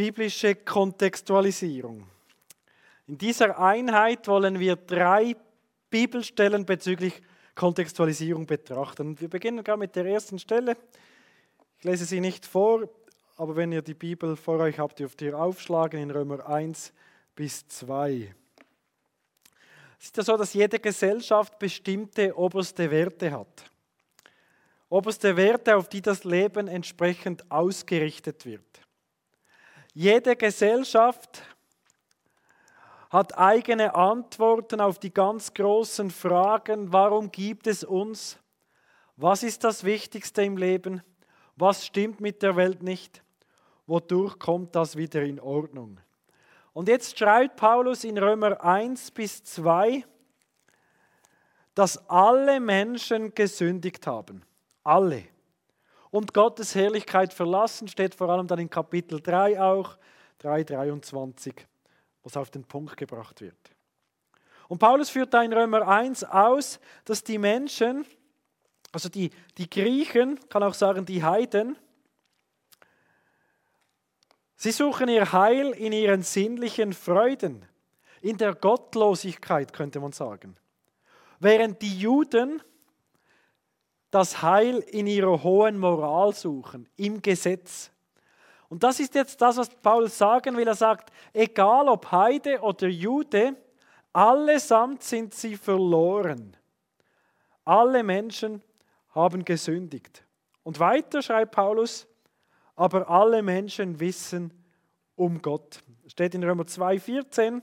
biblische Kontextualisierung. In dieser Einheit wollen wir drei Bibelstellen bezüglich Kontextualisierung betrachten. Und wir beginnen gar mit der ersten Stelle. Ich lese sie nicht vor, aber wenn ihr die Bibel vor euch habt, dürft ihr aufschlagen in Römer 1 bis 2. Es ist ja so, dass jede Gesellschaft bestimmte oberste Werte hat. Oberste Werte, auf die das Leben entsprechend ausgerichtet wird. Jede Gesellschaft hat eigene Antworten auf die ganz großen Fragen, warum gibt es uns? Was ist das Wichtigste im Leben? Was stimmt mit der Welt nicht? Wodurch kommt das wieder in Ordnung? Und jetzt schreibt Paulus in Römer 1 bis 2, dass alle Menschen gesündigt haben. Alle. Und Gottes Herrlichkeit verlassen, steht vor allem dann in Kapitel 3 auch, 3, 23, was auf den Punkt gebracht wird. Und Paulus führt da in Römer 1 aus, dass die Menschen, also die, die Griechen, kann auch sagen die Heiden, Sie suchen ihr Heil in ihren sinnlichen Freuden, in der Gottlosigkeit könnte man sagen. Während die Juden das Heil in ihrer hohen Moral suchen, im Gesetz. Und das ist jetzt das, was Paulus sagen will. Er sagt, egal ob Heide oder Jude, allesamt sind sie verloren. Alle Menschen haben gesündigt. Und weiter schreibt Paulus, aber alle Menschen wissen um Gott. Steht in Römer 2, 14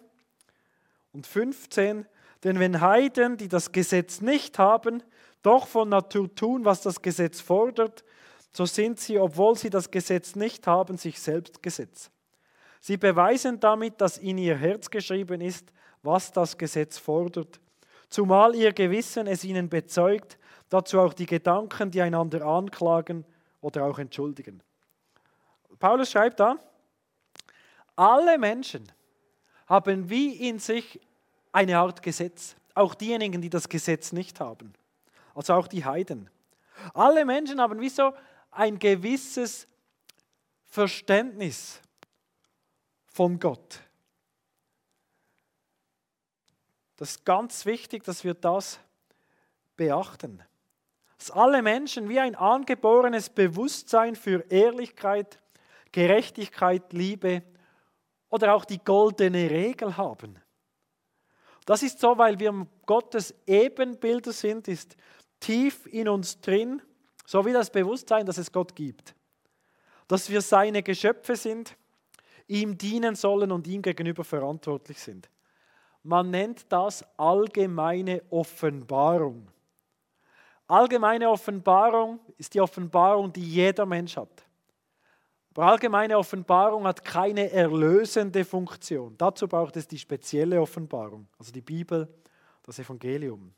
und 15. Denn wenn Heiden, die das Gesetz nicht haben, doch von Natur tun, was das Gesetz fordert, so sind sie, obwohl sie das Gesetz nicht haben, sich selbst Gesetz. Sie beweisen damit, dass in ihr Herz geschrieben ist, was das Gesetz fordert, zumal ihr Gewissen es ihnen bezeugt, dazu auch die Gedanken, die einander anklagen oder auch entschuldigen. Paulus schreibt da, alle Menschen haben wie in sich eine Art Gesetz, auch diejenigen, die das Gesetz nicht haben, also auch die Heiden. Alle Menschen haben wie so ein gewisses Verständnis von Gott. Das ist ganz wichtig, dass wir das beachten. Dass alle Menschen wie ein angeborenes Bewusstsein für Ehrlichkeit, Gerechtigkeit, Liebe oder auch die goldene Regel haben. Das ist so, weil wir Gottes Ebenbilder sind, ist tief in uns drin, so wie das Bewusstsein, dass es Gott gibt. Dass wir seine Geschöpfe sind, ihm dienen sollen und ihm gegenüber verantwortlich sind. Man nennt das allgemeine Offenbarung. Allgemeine Offenbarung ist die Offenbarung, die jeder Mensch hat. Aber allgemeine Offenbarung hat keine erlösende Funktion. Dazu braucht es die spezielle Offenbarung, also die Bibel, das Evangelium.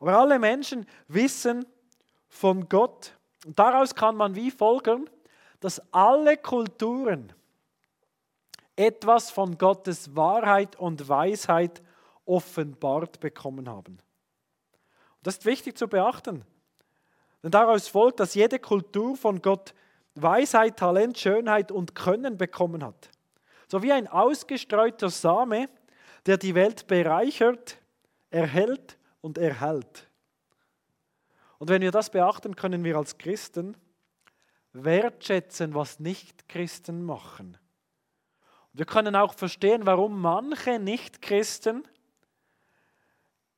Aber alle Menschen wissen von Gott. Und daraus kann man wie folgern, dass alle Kulturen etwas von Gottes Wahrheit und Weisheit offenbart bekommen haben. Und das ist wichtig zu beachten. Denn daraus folgt, dass jede Kultur von Gott Weisheit, Talent, Schönheit und Können bekommen hat. So wie ein ausgestreuter Same, der die Welt bereichert, erhält und erhält. Und wenn wir das beachten, können wir als Christen wertschätzen, was Nicht-Christen machen. Wir können auch verstehen, warum manche Nicht-Christen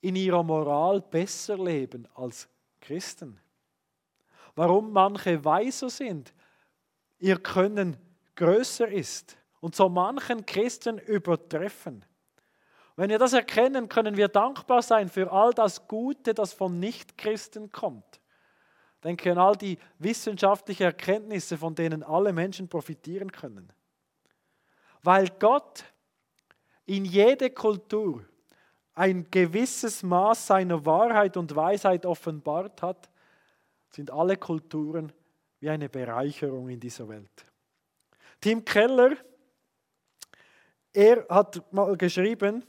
in ihrer Moral besser leben als Christen. Warum manche weiser sind, ihr Können größer ist und so manchen Christen übertreffen. Wenn wir das erkennen, können wir dankbar sein für all das Gute, das von Nichtchristen kommt. Denke an all die wissenschaftlichen Erkenntnisse, von denen alle Menschen profitieren können. Weil Gott in jede Kultur ein gewisses Maß seiner Wahrheit und Weisheit offenbart hat, sind alle Kulturen wie eine Bereicherung in dieser Welt. Tim Keller, er hat mal geschrieben,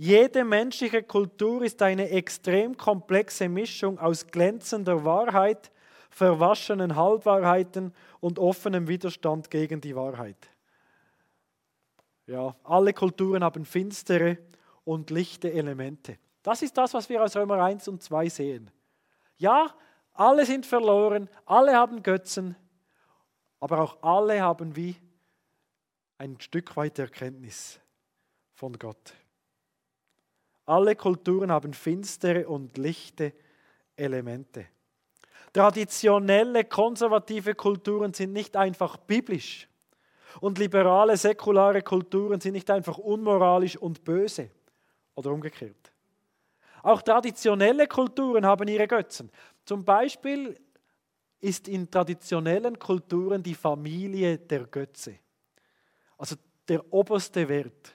jede menschliche Kultur ist eine extrem komplexe Mischung aus glänzender Wahrheit, verwaschenen Halbwahrheiten und offenem Widerstand gegen die Wahrheit. Ja, alle Kulturen haben finstere und lichte Elemente. Das ist das, was wir aus Römer 1 und 2 sehen. Ja, alle sind verloren, alle haben Götzen, aber auch alle haben wie ein Stück weit Erkenntnis von Gott. Alle Kulturen haben finstere und lichte Elemente. Traditionelle, konservative Kulturen sind nicht einfach biblisch und liberale, säkulare Kulturen sind nicht einfach unmoralisch und böse oder umgekehrt. Auch traditionelle Kulturen haben ihre Götzen. Zum Beispiel ist in traditionellen Kulturen die Familie der Götze, also der oberste Wert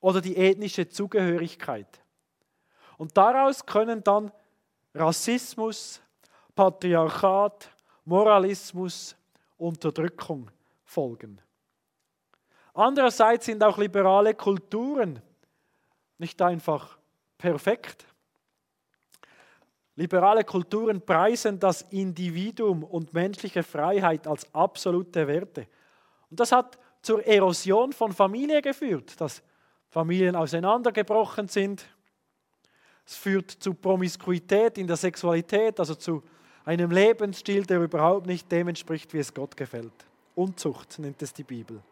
oder die ethnische Zugehörigkeit. Und daraus können dann Rassismus, Patriarchat, Moralismus, Unterdrückung folgen. Andererseits sind auch liberale Kulturen nicht einfach perfekt. Liberale Kulturen preisen das Individuum und menschliche Freiheit als absolute Werte. Und das hat zur Erosion von Familie geführt, dass Familien auseinandergebrochen sind. Es führt zu Promiskuität in der Sexualität, also zu einem Lebensstil, der überhaupt nicht dem entspricht, wie es Gott gefällt. Unzucht nennt es die Bibel.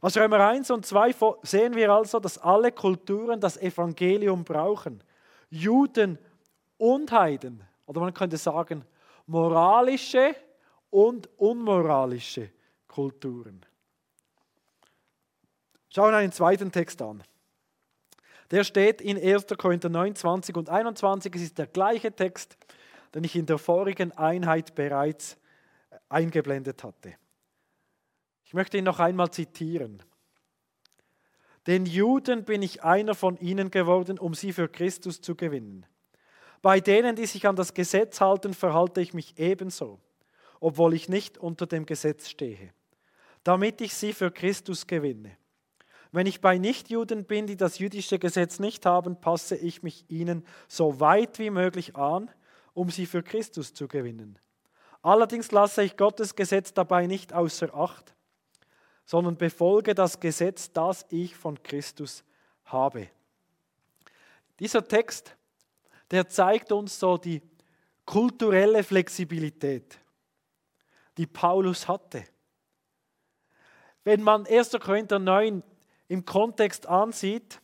Aus Römer 1 und 2 sehen wir also, dass alle Kulturen das Evangelium brauchen. Juden und Heiden, oder man könnte sagen, moralische und unmoralische Kulturen. Schauen wir einen zweiten Text an. Der steht in 1. Korinther 29 und 21. Es ist der gleiche Text, den ich in der vorigen Einheit bereits eingeblendet hatte. Ich möchte ihn noch einmal zitieren. Den Juden bin ich einer von ihnen geworden, um sie für Christus zu gewinnen. Bei denen, die sich an das Gesetz halten, verhalte ich mich ebenso, obwohl ich nicht unter dem Gesetz stehe, damit ich sie für Christus gewinne. Wenn ich bei Nichtjuden bin, die das jüdische Gesetz nicht haben, passe ich mich ihnen so weit wie möglich an, um sie für Christus zu gewinnen. Allerdings lasse ich Gottes Gesetz dabei nicht außer Acht, sondern befolge das Gesetz, das ich von Christus habe. Dieser Text, der zeigt uns so die kulturelle Flexibilität, die Paulus hatte. Wenn man 1. Korinther 9 im Kontext ansieht,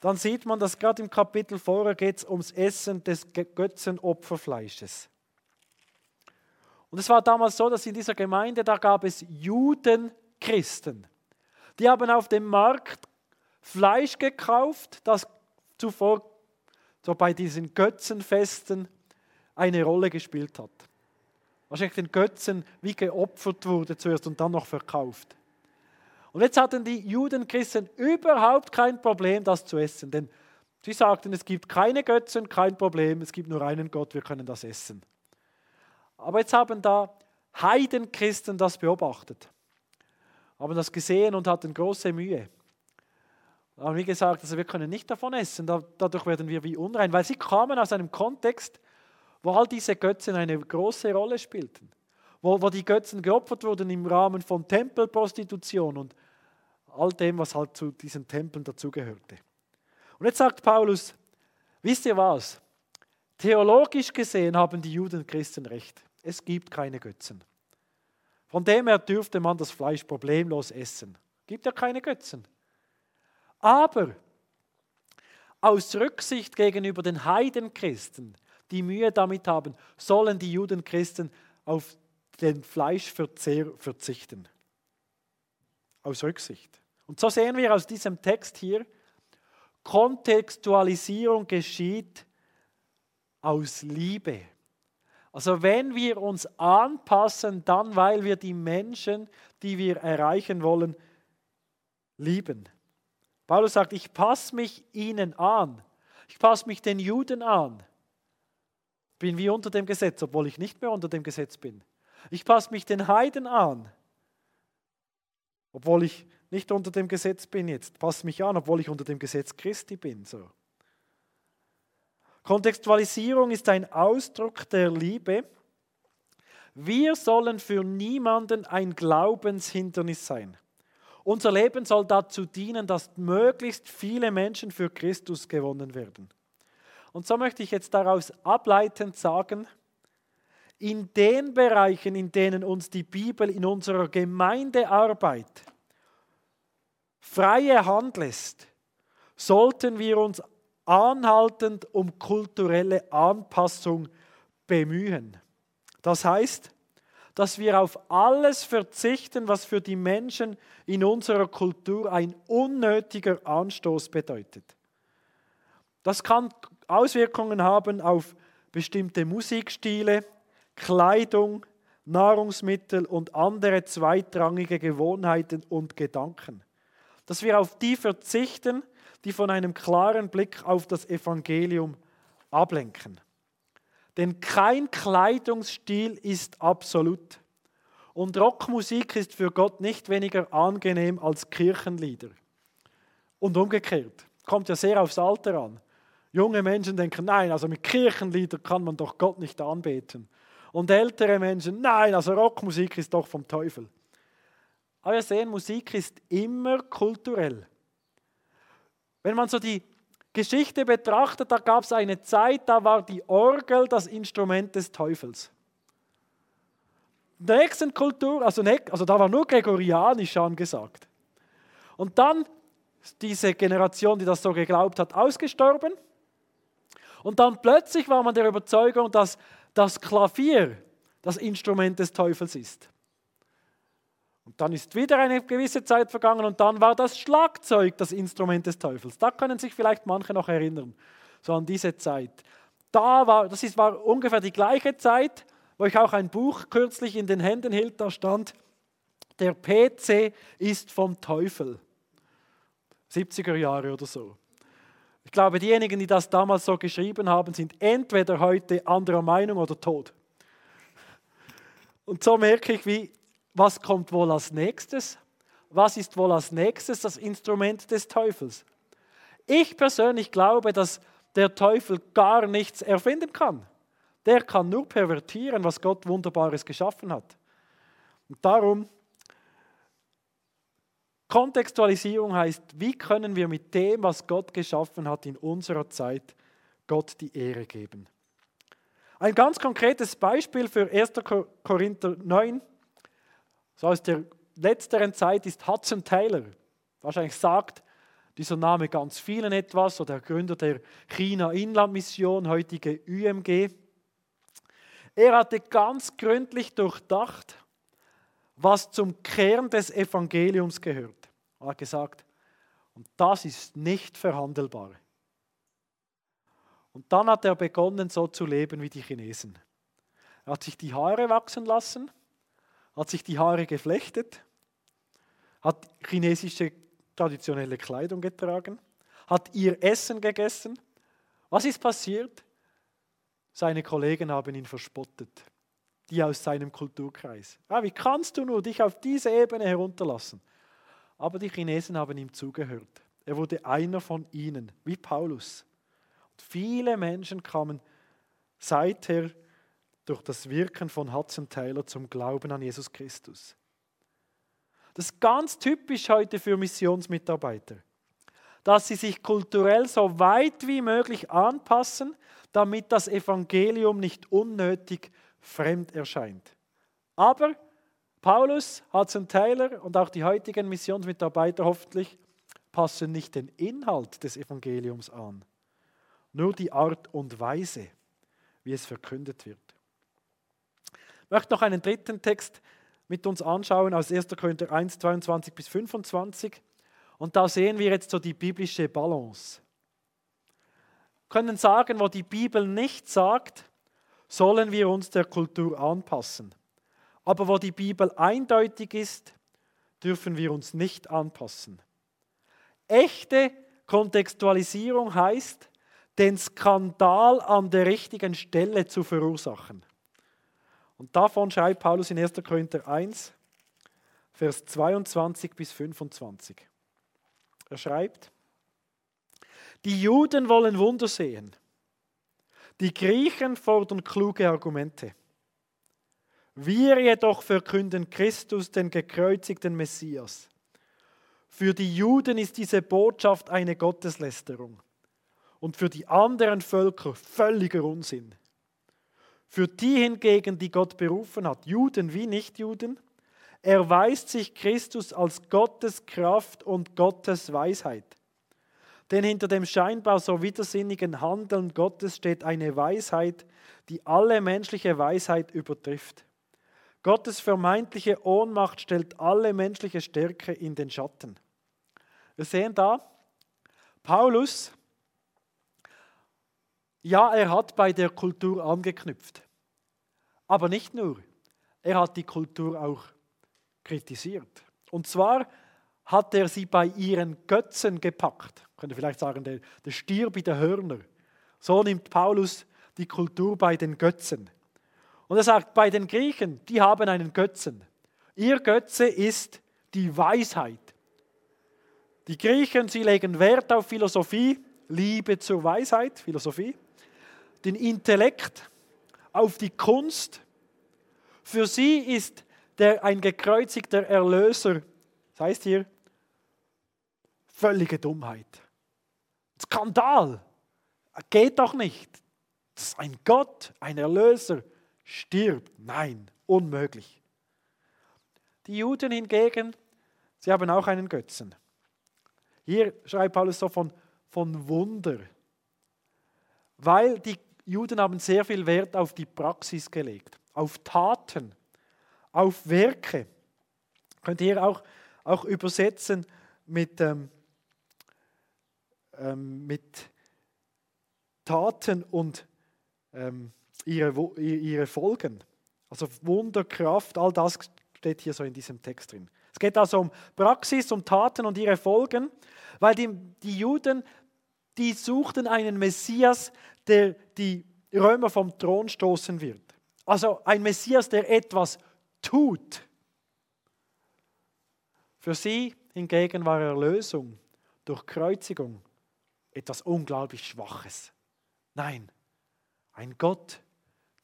dann sieht man, dass gerade im Kapitel vorher geht es ums Essen des Götzenopferfleisches. Und es war damals so, dass in dieser Gemeinde, da gab es Judenchristen. Die haben auf dem Markt Fleisch gekauft, das zuvor so bei diesen Götzenfesten eine Rolle gespielt hat. Wahrscheinlich den Götzen wie geopfert wurde zuerst und dann noch verkauft. Und jetzt hatten die Judenchristen überhaupt kein Problem, das zu essen. Denn sie sagten, es gibt keine Götzen, kein Problem, es gibt nur einen Gott, wir können das essen. Aber jetzt haben da Heidenchristen das beobachtet, haben das gesehen und hatten große Mühe. Aber wie gesagt, also wir können nicht davon essen, dadurch werden wir wie unrein, weil sie kamen aus einem Kontext, wo all diese Götzen eine große Rolle spielten wo, wo die Götzen geopfert wurden im Rahmen von Tempelprostitution und all dem, was halt zu diesen Tempeln dazugehörte. Und jetzt sagt Paulus, wisst ihr was? Theologisch gesehen haben die Juden und Christen recht. Es gibt keine Götzen. Von dem her dürfte man das Fleisch problemlos essen. Gibt ja keine Götzen. Aber aus Rücksicht gegenüber den Heidenchristen, die Mühe damit haben, sollen die Judenchristen auf den Fleischverzehr verzichten. Aus Rücksicht. Und so sehen wir aus diesem Text hier, Kontextualisierung geschieht aus Liebe. Also wenn wir uns anpassen, dann weil wir die Menschen, die wir erreichen wollen, lieben. Paulus sagt, ich passe mich ihnen an. Ich passe mich den Juden an. Bin wie unter dem Gesetz, obwohl ich nicht mehr unter dem Gesetz bin. Ich passe mich den Heiden an, obwohl ich nicht unter dem Gesetz bin jetzt. Passe mich an, obwohl ich unter dem Gesetz Christi bin. So. Kontextualisierung ist ein Ausdruck der Liebe. Wir sollen für niemanden ein Glaubenshindernis sein. Unser Leben soll dazu dienen, dass möglichst viele Menschen für Christus gewonnen werden. Und so möchte ich jetzt daraus ableitend sagen, in den Bereichen, in denen uns die Bibel in unserer Gemeindearbeit freie Hand lässt, sollten wir uns anhaltend um kulturelle Anpassung bemühen. Das heißt, dass wir auf alles verzichten, was für die Menschen in unserer Kultur ein unnötiger Anstoß bedeutet. Das kann Auswirkungen haben auf bestimmte Musikstile, Kleidung, Nahrungsmittel und andere zweitrangige Gewohnheiten und Gedanken. Dass wir auf die verzichten, die von einem klaren Blick auf das Evangelium ablenken. Denn kein Kleidungsstil ist absolut. Und Rockmusik ist für Gott nicht weniger angenehm als Kirchenlieder. Und umgekehrt. Kommt ja sehr aufs Alter an. Junge Menschen denken, nein, also mit Kirchenliedern kann man doch Gott nicht anbeten. Und ältere Menschen, nein, also Rockmusik ist doch vom Teufel. Aber wir sehen, Musik ist immer kulturell. Wenn man so die Geschichte betrachtet, da gab es eine Zeit, da war die Orgel das Instrument des Teufels. In der nächsten Kultur, also, also da war nur Gregorianisch angesagt. Und dann ist diese Generation, die das so geglaubt hat, ausgestorben. Und dann plötzlich war man der Überzeugung, dass das Klavier das Instrument des Teufels ist. Und dann ist wieder eine gewisse Zeit vergangen und dann war das Schlagzeug das Instrument des Teufels. Da können sich vielleicht manche noch erinnern, so an diese Zeit. Da war, das ist, war ungefähr die gleiche Zeit, wo ich auch ein Buch kürzlich in den Händen hielt, da stand, der PC ist vom Teufel. 70er Jahre oder so. Ich glaube, diejenigen, die das damals so geschrieben haben, sind entweder heute anderer Meinung oder tot. Und so merke ich, wie, was kommt wohl als nächstes? Was ist wohl als nächstes das Instrument des Teufels? Ich persönlich glaube, dass der Teufel gar nichts erfinden kann. Der kann nur pervertieren, was Gott Wunderbares geschaffen hat. Und darum Kontextualisierung heißt, wie können wir mit dem, was Gott geschaffen hat in unserer Zeit, Gott die Ehre geben. Ein ganz konkretes Beispiel für 1. Korinther 9, so aus der letzteren Zeit, ist Hudson Taylor. Wahrscheinlich sagt dieser Name ganz vielen etwas, so der Gründer der China-Inlandmission, heutige UMG. Er hatte ganz gründlich durchdacht, was zum Kern des Evangeliums gehört. Er hat gesagt, und das ist nicht verhandelbar. Und dann hat er begonnen, so zu leben wie die Chinesen. Er hat sich die Haare wachsen lassen, hat sich die Haare geflechtet, hat chinesische traditionelle Kleidung getragen, hat ihr Essen gegessen. Was ist passiert? Seine Kollegen haben ihn verspottet, die aus seinem Kulturkreis. Ja, wie kannst du nur dich auf diese Ebene herunterlassen? Aber die Chinesen haben ihm zugehört. Er wurde einer von ihnen, wie Paulus. Und viele Menschen kamen seither durch das Wirken von Hudson Taylor zum Glauben an Jesus Christus. Das ist ganz typisch heute für Missionsmitarbeiter, dass sie sich kulturell so weit wie möglich anpassen, damit das Evangelium nicht unnötig fremd erscheint. Aber Paulus, Hudson Taylor und auch die heutigen Missionsmitarbeiter hoffentlich passen nicht den Inhalt des Evangeliums an, nur die Art und Weise, wie es verkündet wird. Ich möchte noch einen dritten Text mit uns anschauen aus 1. Korinther 1, 22 bis 25. Und da sehen wir jetzt so die biblische Balance. Wir können sagen, wo die Bibel nicht sagt, sollen wir uns der Kultur anpassen. Aber wo die Bibel eindeutig ist, dürfen wir uns nicht anpassen. Echte Kontextualisierung heißt, den Skandal an der richtigen Stelle zu verursachen. Und davon schreibt Paulus in 1. Korinther 1, Vers 22 bis 25. Er schreibt, die Juden wollen Wunder sehen, Die Griechen fordern kluge Argumente. Wir jedoch verkünden Christus, den gekreuzigten Messias. Für die Juden ist diese Botschaft eine Gotteslästerung und für die anderen Völker völliger Unsinn. Für die hingegen, die Gott berufen hat, Juden wie Nichtjuden, erweist sich Christus als Gottes Kraft und Gottes Weisheit. Denn hinter dem scheinbar so widersinnigen Handeln Gottes steht eine Weisheit, die alle menschliche Weisheit übertrifft. Gottes vermeintliche Ohnmacht stellt alle menschliche Stärke in den Schatten. Wir sehen da, Paulus, ja, er hat bei der Kultur angeknüpft. Aber nicht nur, er hat die Kultur auch kritisiert. Und zwar hat er sie bei ihren Götzen gepackt. Könnte vielleicht sagen, der, der Stier bei den Hörner. So nimmt Paulus die Kultur bei den Götzen. Und er sagt, bei den Griechen, die haben einen Götzen. Ihr Götze ist die Weisheit. Die Griechen, sie legen Wert auf Philosophie, Liebe zur Weisheit, Philosophie, den Intellekt, auf die Kunst. Für sie ist der ein gekreuzigter Erlöser, das heißt hier, völlige Dummheit. Skandal. Geht doch nicht. Dass ein Gott, ein Erlöser stirbt. Nein, unmöglich. Die Juden hingegen, sie haben auch einen Götzen. Hier schreibt Paulus so von, von Wunder. Weil die Juden haben sehr viel Wert auf die Praxis gelegt, auf Taten, auf Werke. Könnt ihr auch, auch übersetzen mit, ähm, ähm, mit Taten und ähm, ihre, ihre Folgen. Also Wunder, Kraft, all das steht hier so in diesem Text drin. Es geht also um Praxis, um Taten und ihre Folgen, weil die, die Juden, die suchten einen Messias, der die Römer vom Thron stoßen wird. Also ein Messias, der etwas tut. Für sie hingegen war Erlösung durch Kreuzigung etwas unglaublich Schwaches. Nein, ein Gott,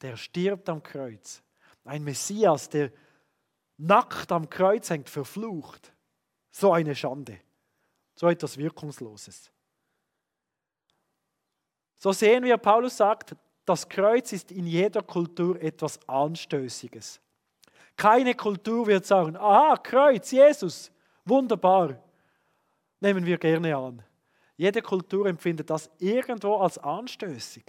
der stirbt am Kreuz. Ein Messias, der nackt am Kreuz hängt, verflucht. So eine Schande. So etwas Wirkungsloses. So sehen wir, Paulus sagt, das Kreuz ist in jeder Kultur etwas Anstößiges. Keine Kultur wird sagen, aha, Kreuz, Jesus, wunderbar, nehmen wir gerne an. Jede Kultur empfindet das irgendwo als anstößig.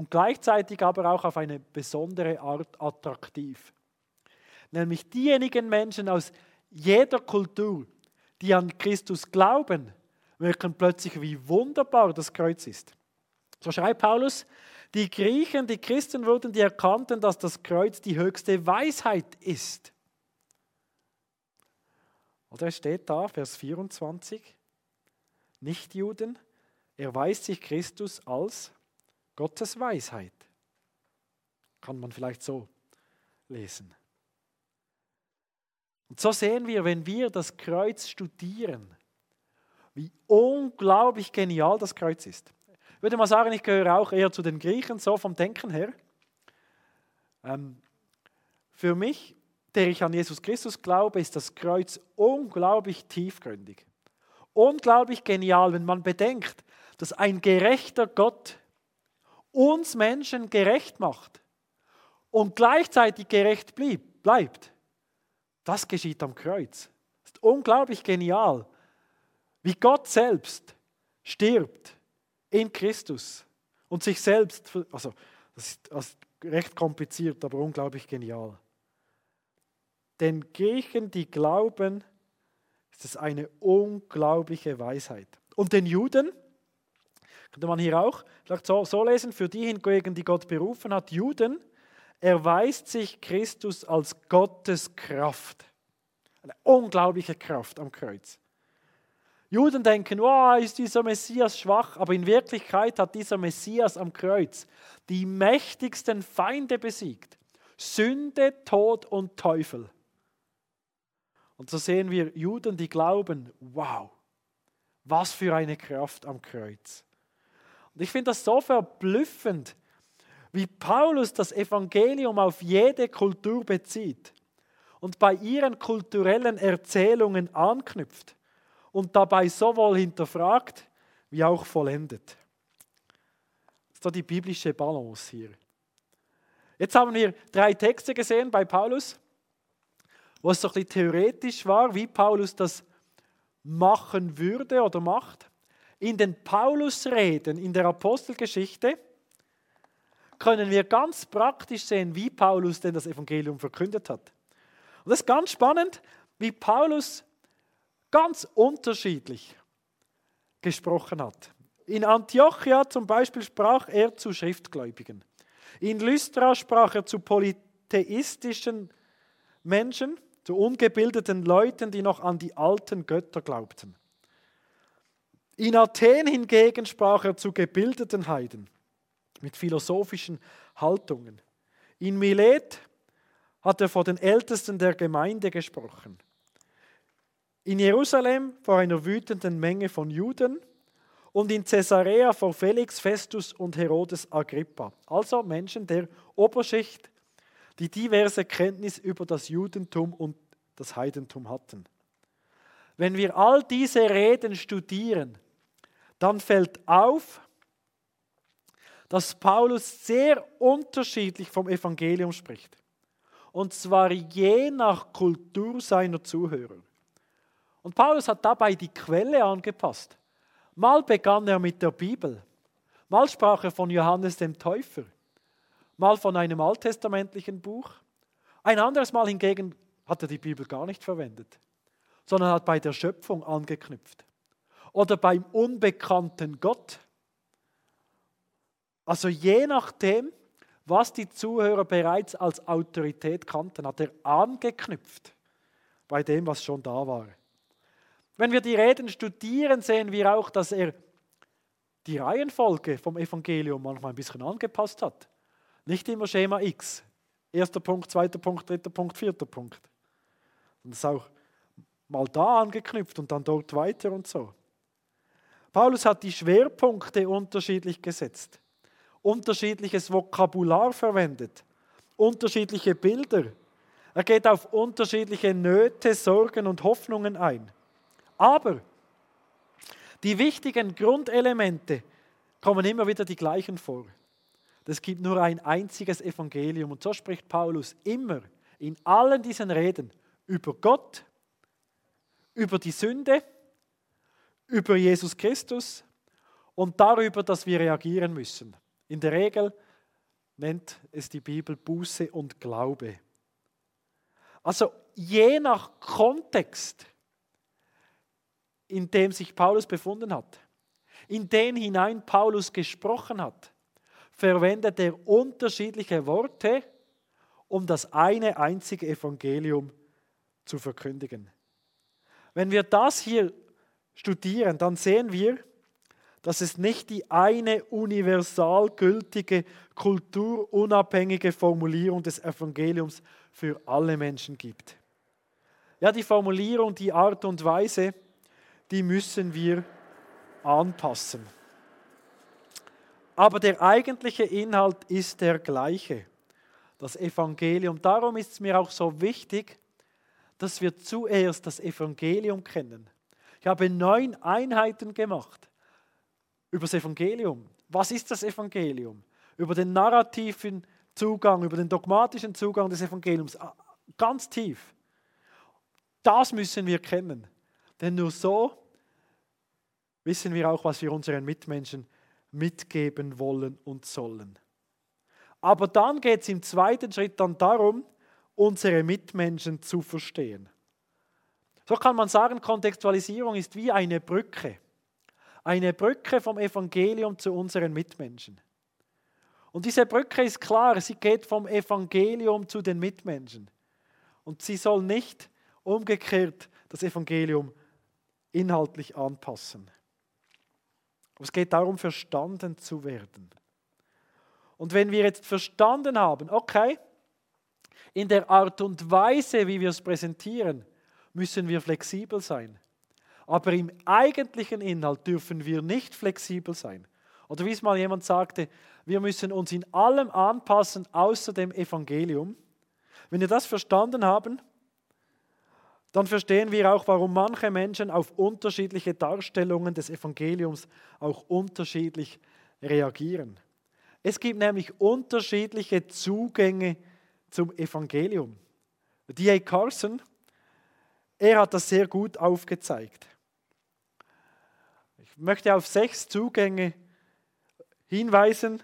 Und gleichzeitig aber auch auf eine besondere Art attraktiv. Nämlich diejenigen Menschen aus jeder Kultur, die an Christus glauben, merken plötzlich, wie wunderbar das Kreuz ist. So schreibt Paulus, die Griechen, die Christen wurden, die erkannten, dass das Kreuz die höchste Weisheit ist. Oder es steht da, Vers 24, Nichtjuden, erweist sich Christus als Gottes Weisheit. Kann man vielleicht so lesen. Und so sehen wir, wenn wir das Kreuz studieren, wie unglaublich genial das Kreuz ist. Ich würde mal sagen, ich gehöre auch eher zu den Griechen, so vom Denken her. Ähm, für mich, der ich an Jesus Christus glaube, ist das Kreuz unglaublich tiefgründig. Unglaublich genial, wenn man bedenkt, dass ein gerechter Gott uns Menschen gerecht macht und gleichzeitig gerecht blieb, bleibt. Das geschieht am Kreuz. Das ist unglaublich genial, wie Gott selbst stirbt in Christus und sich selbst, also das ist recht kompliziert, aber unglaublich genial. Den Griechen, die glauben, ist es eine unglaubliche Weisheit. Und den Juden, könnte man hier auch vielleicht so, so lesen, für die hingegen, die Gott berufen hat, Juden, erweist sich Christus als Gottes Kraft. Eine unglaubliche Kraft am Kreuz. Juden denken, oh, ist dieser Messias schwach, aber in Wirklichkeit hat dieser Messias am Kreuz die mächtigsten Feinde besiegt. Sünde, Tod und Teufel. Und so sehen wir Juden, die glauben, wow, was für eine Kraft am Kreuz. Und ich finde das so verblüffend, wie Paulus das Evangelium auf jede Kultur bezieht und bei ihren kulturellen Erzählungen anknüpft und dabei sowohl hinterfragt wie auch vollendet. Das ist doch die biblische Balance hier. Jetzt haben wir drei Texte gesehen bei Paulus, wo es so ein bisschen theoretisch war, wie Paulus das machen würde oder macht. In den Paulusreden in der Apostelgeschichte können wir ganz praktisch sehen, wie Paulus denn das Evangelium verkündet hat. Und das ist ganz spannend, wie Paulus ganz unterschiedlich gesprochen hat. In Antiochia zum Beispiel sprach er zu Schriftgläubigen. In Lystra sprach er zu polytheistischen Menschen, zu ungebildeten Leuten, die noch an die alten Götter glaubten. In Athen hingegen sprach er zu gebildeten Heiden mit philosophischen Haltungen. In Milet hat er vor den Ältesten der Gemeinde gesprochen. In Jerusalem vor einer wütenden Menge von Juden und in Caesarea vor Felix, Festus und Herodes Agrippa. Also Menschen der Oberschicht, die diverse Kenntnis über das Judentum und das Heidentum hatten. Wenn wir all diese Reden studieren, dann fällt auf, dass Paulus sehr unterschiedlich vom Evangelium spricht. Und zwar je nach Kultur seiner Zuhörer. Und Paulus hat dabei die Quelle angepasst. Mal begann er mit der Bibel, mal sprach er von Johannes dem Täufer, mal von einem alttestamentlichen Buch. Ein anderes Mal hingegen hat er die Bibel gar nicht verwendet, sondern hat bei der Schöpfung angeknüpft. Oder beim unbekannten Gott also je nachdem, was die Zuhörer bereits als Autorität kannten, hat er angeknüpft bei dem, was schon da war. Wenn wir die Reden studieren, sehen wir auch, dass er die Reihenfolge vom Evangelium manchmal ein bisschen angepasst hat. Nicht immer Schema X. Erster Punkt, zweiter Punkt, dritter Punkt, vierter Punkt. Und es ist auch mal da angeknüpft und dann dort weiter und so. Paulus hat die Schwerpunkte unterschiedlich gesetzt unterschiedliches Vokabular verwendet, unterschiedliche Bilder. Er geht auf unterschiedliche Nöte, Sorgen und Hoffnungen ein. Aber die wichtigen Grundelemente kommen immer wieder die gleichen vor. Es gibt nur ein einziges Evangelium und so spricht Paulus immer in allen diesen Reden über Gott, über die Sünde, über Jesus Christus und darüber, dass wir reagieren müssen. In der Regel nennt es die Bibel Buße und Glaube. Also je nach Kontext, in dem sich Paulus befunden hat, in den hinein Paulus gesprochen hat, verwendet er unterschiedliche Worte, um das eine einzige Evangelium zu verkündigen. Wenn wir das hier studieren, dann sehen wir, dass es nicht die eine universal gültige, kulturunabhängige Formulierung des Evangeliums für alle Menschen gibt. Ja, die Formulierung, die Art und Weise, die müssen wir anpassen. Aber der eigentliche Inhalt ist der gleiche, das Evangelium. Darum ist es mir auch so wichtig, dass wir zuerst das Evangelium kennen. Ich habe neun Einheiten gemacht über das Evangelium. Was ist das Evangelium? Über den narrativen Zugang, über den dogmatischen Zugang des Evangeliums. Ah, ganz tief. Das müssen wir kennen. Denn nur so wissen wir auch, was wir unseren Mitmenschen mitgeben wollen und sollen. Aber dann geht es im zweiten Schritt dann darum, unsere Mitmenschen zu verstehen. So kann man sagen, Kontextualisierung ist wie eine Brücke eine Brücke vom Evangelium zu unseren Mitmenschen. Und diese Brücke ist klar, sie geht vom Evangelium zu den Mitmenschen. Und sie soll nicht umgekehrt das Evangelium inhaltlich anpassen. Es geht darum, verstanden zu werden. Und wenn wir jetzt verstanden haben, okay, in der Art und Weise, wie wir es präsentieren, müssen wir flexibel sein. Aber im eigentlichen Inhalt dürfen wir nicht flexibel sein. Oder wie es mal jemand sagte, wir müssen uns in allem anpassen außer dem Evangelium. Wenn wir das verstanden haben, dann verstehen wir auch, warum manche Menschen auf unterschiedliche Darstellungen des Evangeliums auch unterschiedlich reagieren. Es gibt nämlich unterschiedliche Zugänge zum Evangelium. D.A. Carson, er hat das sehr gut aufgezeigt. Ich möchte auf sechs Zugänge hinweisen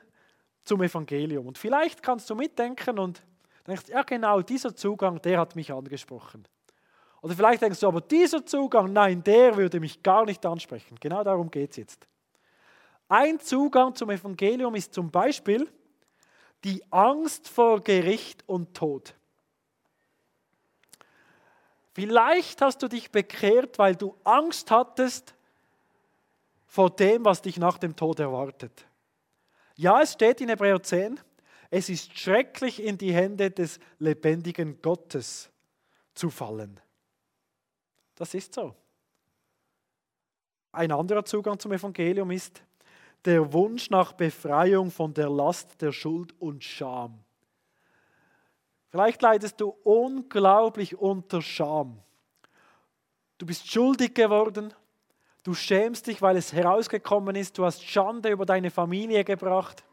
zum Evangelium. Und vielleicht kannst du mitdenken und denkst, ja genau, dieser Zugang, der hat mich angesprochen. Oder vielleicht denkst du, aber dieser Zugang, nein, der würde mich gar nicht ansprechen. Genau darum geht es jetzt. Ein Zugang zum Evangelium ist zum Beispiel die Angst vor Gericht und Tod. Vielleicht hast du dich bekehrt, weil du Angst hattest vor dem, was dich nach dem Tod erwartet. Ja, es steht in Hebräer 10, es ist schrecklich in die Hände des lebendigen Gottes zu fallen. Das ist so. Ein anderer Zugang zum Evangelium ist der Wunsch nach Befreiung von der Last der Schuld und Scham. Vielleicht leidest du unglaublich unter Scham. Du bist schuldig geworden, du schämst dich, weil es herausgekommen ist, du hast Schande über deine Familie gebracht.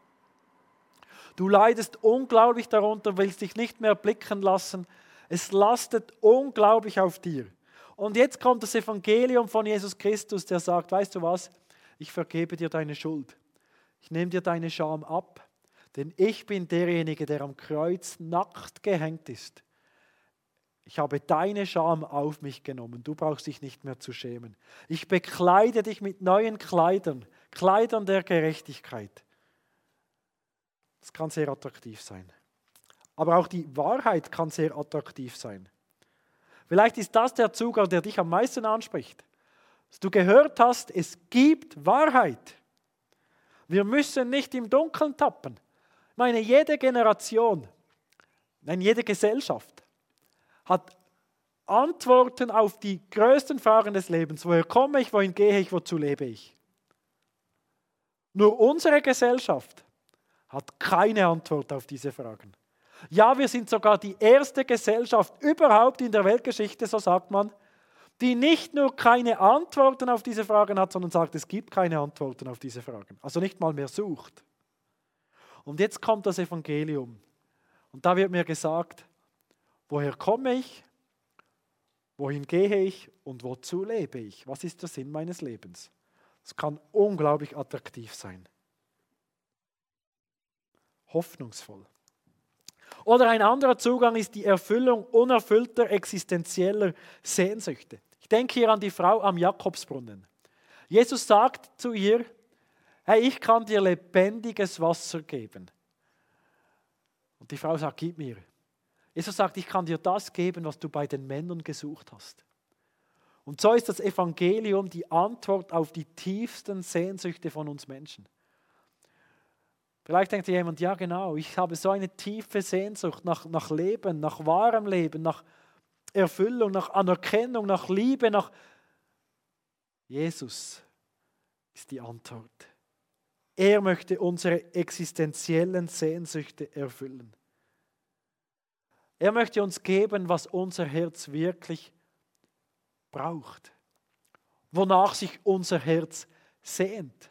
Du leidest unglaublich darunter, willst dich nicht mehr blicken lassen. Es lastet unglaublich auf dir. Und jetzt kommt das Evangelium von Jesus Christus, der sagt, weißt du was, ich vergebe dir deine Schuld. Ich nehme dir deine Scham ab, denn ich bin derjenige, der am Kreuz nackt gehängt ist. Ich habe deine Scham auf mich genommen. Du brauchst dich nicht mehr zu schämen. Ich bekleide dich mit neuen Kleidern, Kleidern der Gerechtigkeit. Das kann sehr attraktiv sein. Aber auch die Wahrheit kann sehr attraktiv sein. Vielleicht ist das der Zugang, der dich am meisten anspricht. Dass du gehört hast, es gibt Wahrheit. Wir müssen nicht im Dunkeln tappen. Ich meine, jede Generation, nein, jede Gesellschaft hat Antworten auf die größten Fragen des Lebens. Woher komme ich, wohin gehe ich, wozu lebe ich? Nur unsere Gesellschaft hat keine Antwort auf diese Fragen. Ja, wir sind sogar die erste Gesellschaft überhaupt in der Weltgeschichte, so sagt man, die nicht nur keine Antworten auf diese Fragen hat, sondern sagt, es gibt keine Antworten auf diese Fragen. Also nicht mal mehr sucht. Und jetzt kommt das Evangelium. Und da wird mir gesagt, woher komme ich, wohin gehe ich und wozu lebe ich? Was ist der Sinn meines Lebens? Es kann unglaublich attraktiv sein. Hoffnungsvoll. Oder ein anderer Zugang ist die Erfüllung unerfüllter existenzieller Sehnsüchte. Ich denke hier an die Frau am Jakobsbrunnen. Jesus sagt zu ihr, hey, ich kann dir lebendiges Wasser geben. Und die Frau sagt, gib mir. Jesus sagt, ich kann dir das geben, was du bei den Männern gesucht hast. Und so ist das Evangelium die Antwort auf die tiefsten Sehnsüchte von uns Menschen. Vielleicht denkt jemand, ja genau, ich habe so eine tiefe Sehnsucht nach, nach Leben, nach wahrem Leben, nach Erfüllung, nach Anerkennung, nach Liebe, nach Jesus ist die Antwort. Er möchte unsere existenziellen Sehnsüchte erfüllen. Er möchte uns geben, was unser Herz wirklich braucht, wonach sich unser Herz sehnt.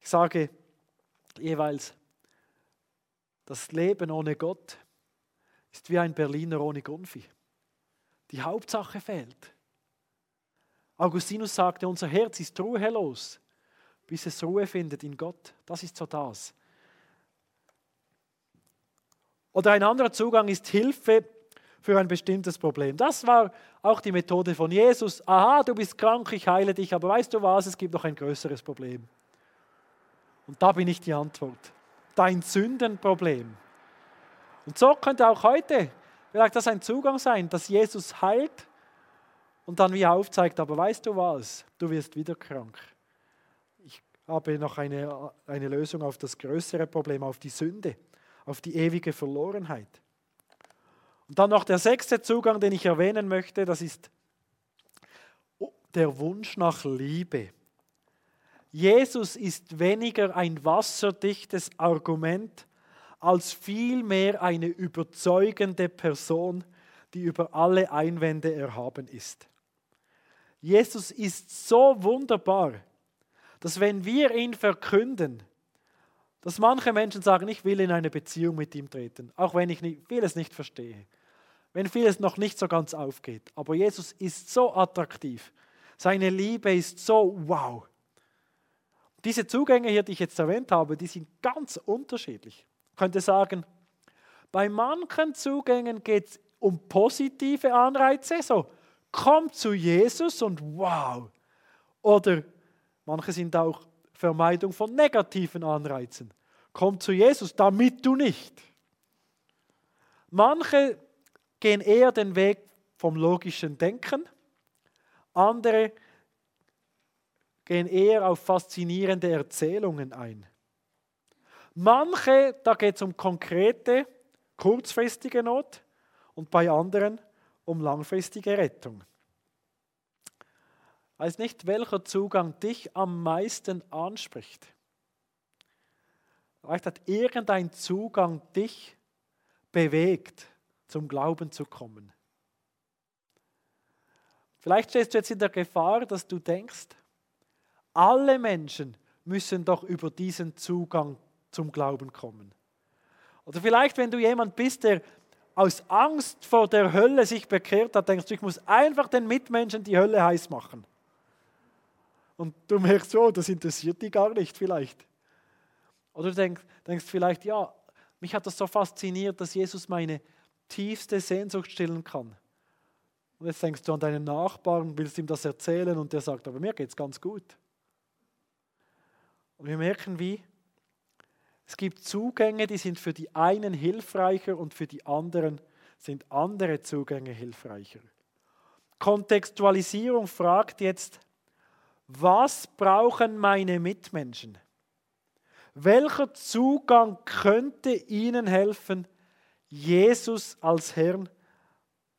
Ich sage jeweils, das Leben ohne Gott ist wie ein Berliner ohne Gunfi. Die Hauptsache fehlt. Augustinus sagte, unser Herz ist ruhelos, bis es Ruhe findet in Gott. Das ist so das. Oder ein anderer Zugang ist Hilfe für ein bestimmtes Problem. Das war auch die Methode von Jesus. Aha, du bist krank, ich heile dich, aber weißt du was, es gibt noch ein größeres Problem. Und da bin ich die Antwort. Dein Sündenproblem. Und so könnte auch heute vielleicht das ein Zugang sein, dass Jesus heilt und dann wie aufzeigt, aber weißt du was, du wirst wieder krank. Habe noch eine, eine Lösung auf das größere Problem, auf die Sünde, auf die ewige Verlorenheit. Und dann noch der sechste Zugang, den ich erwähnen möchte, das ist der Wunsch nach Liebe. Jesus ist weniger ein wasserdichtes Argument als vielmehr eine überzeugende Person, die über alle Einwände erhaben ist. Jesus ist so wunderbar, dass wenn wir ihn verkünden, dass manche Menschen sagen, ich will in eine Beziehung mit ihm treten, auch wenn ich vieles nicht verstehe, wenn vieles noch nicht so ganz aufgeht. Aber Jesus ist so attraktiv, seine Liebe ist so wow. Diese Zugänge hier, die ich jetzt erwähnt habe, die sind ganz unterschiedlich. Ich könnte sagen, bei manchen Zugängen geht es um positive Anreize, so komm zu Jesus und wow. Oder manche sind auch Vermeidung von negativen Anreizen. Komm zu Jesus, damit du nicht. Manche gehen eher den Weg vom logischen Denken, andere gehen eher auf faszinierende Erzählungen ein. Manche, da geht es um konkrete, kurzfristige Not und bei anderen um langfristige Rettung. Weiß nicht, welcher Zugang dich am meisten anspricht. Vielleicht hat irgendein Zugang dich bewegt, zum Glauben zu kommen. Vielleicht stehst du jetzt in der Gefahr, dass du denkst, alle Menschen müssen doch über diesen Zugang zum Glauben kommen. Oder vielleicht, wenn du jemand bist, der aus Angst vor der Hölle sich bekehrt hat, denkst du, ich muss einfach den Mitmenschen die Hölle heiß machen. Und du merkst, so, das interessiert die gar nicht vielleicht. Oder du denkst, denkst vielleicht, ja, mich hat das so fasziniert, dass Jesus meine tiefste Sehnsucht stillen kann. Und jetzt denkst du an deinen Nachbarn, willst ihm das erzählen und der sagt, aber mir geht es ganz gut. Und wir merken, wie es gibt Zugänge, die sind für die einen hilfreicher und für die anderen sind andere Zugänge hilfreicher. Kontextualisierung fragt jetzt, was brauchen meine Mitmenschen? Welcher Zugang könnte ihnen helfen, Jesus als Herrn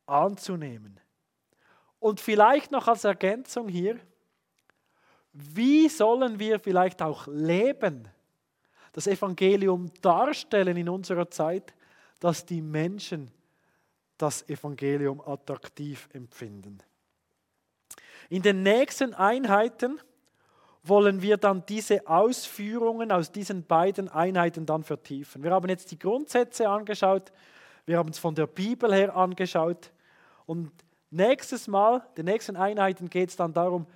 anzunehmen? Und vielleicht noch als Ergänzung hier, wie sollen wir vielleicht auch leben, das Evangelium darstellen in unserer Zeit, dass die Menschen das Evangelium attraktiv empfinden. In den nächsten Einheiten wollen wir dann diese Ausführungen aus diesen beiden Einheiten dann vertiefen. Wir haben jetzt die Grundsätze angeschaut, wir haben es von der Bibel her angeschaut und nächstes Mal, den nächsten Einheiten geht es dann darum,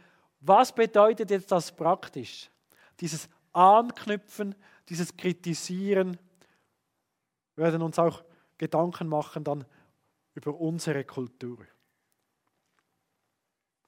was bedeutet jetzt das praktisch? Dieses Anknüpfen, dieses Kritisieren. Wir werden uns auch Gedanken machen dann über unsere Kultur.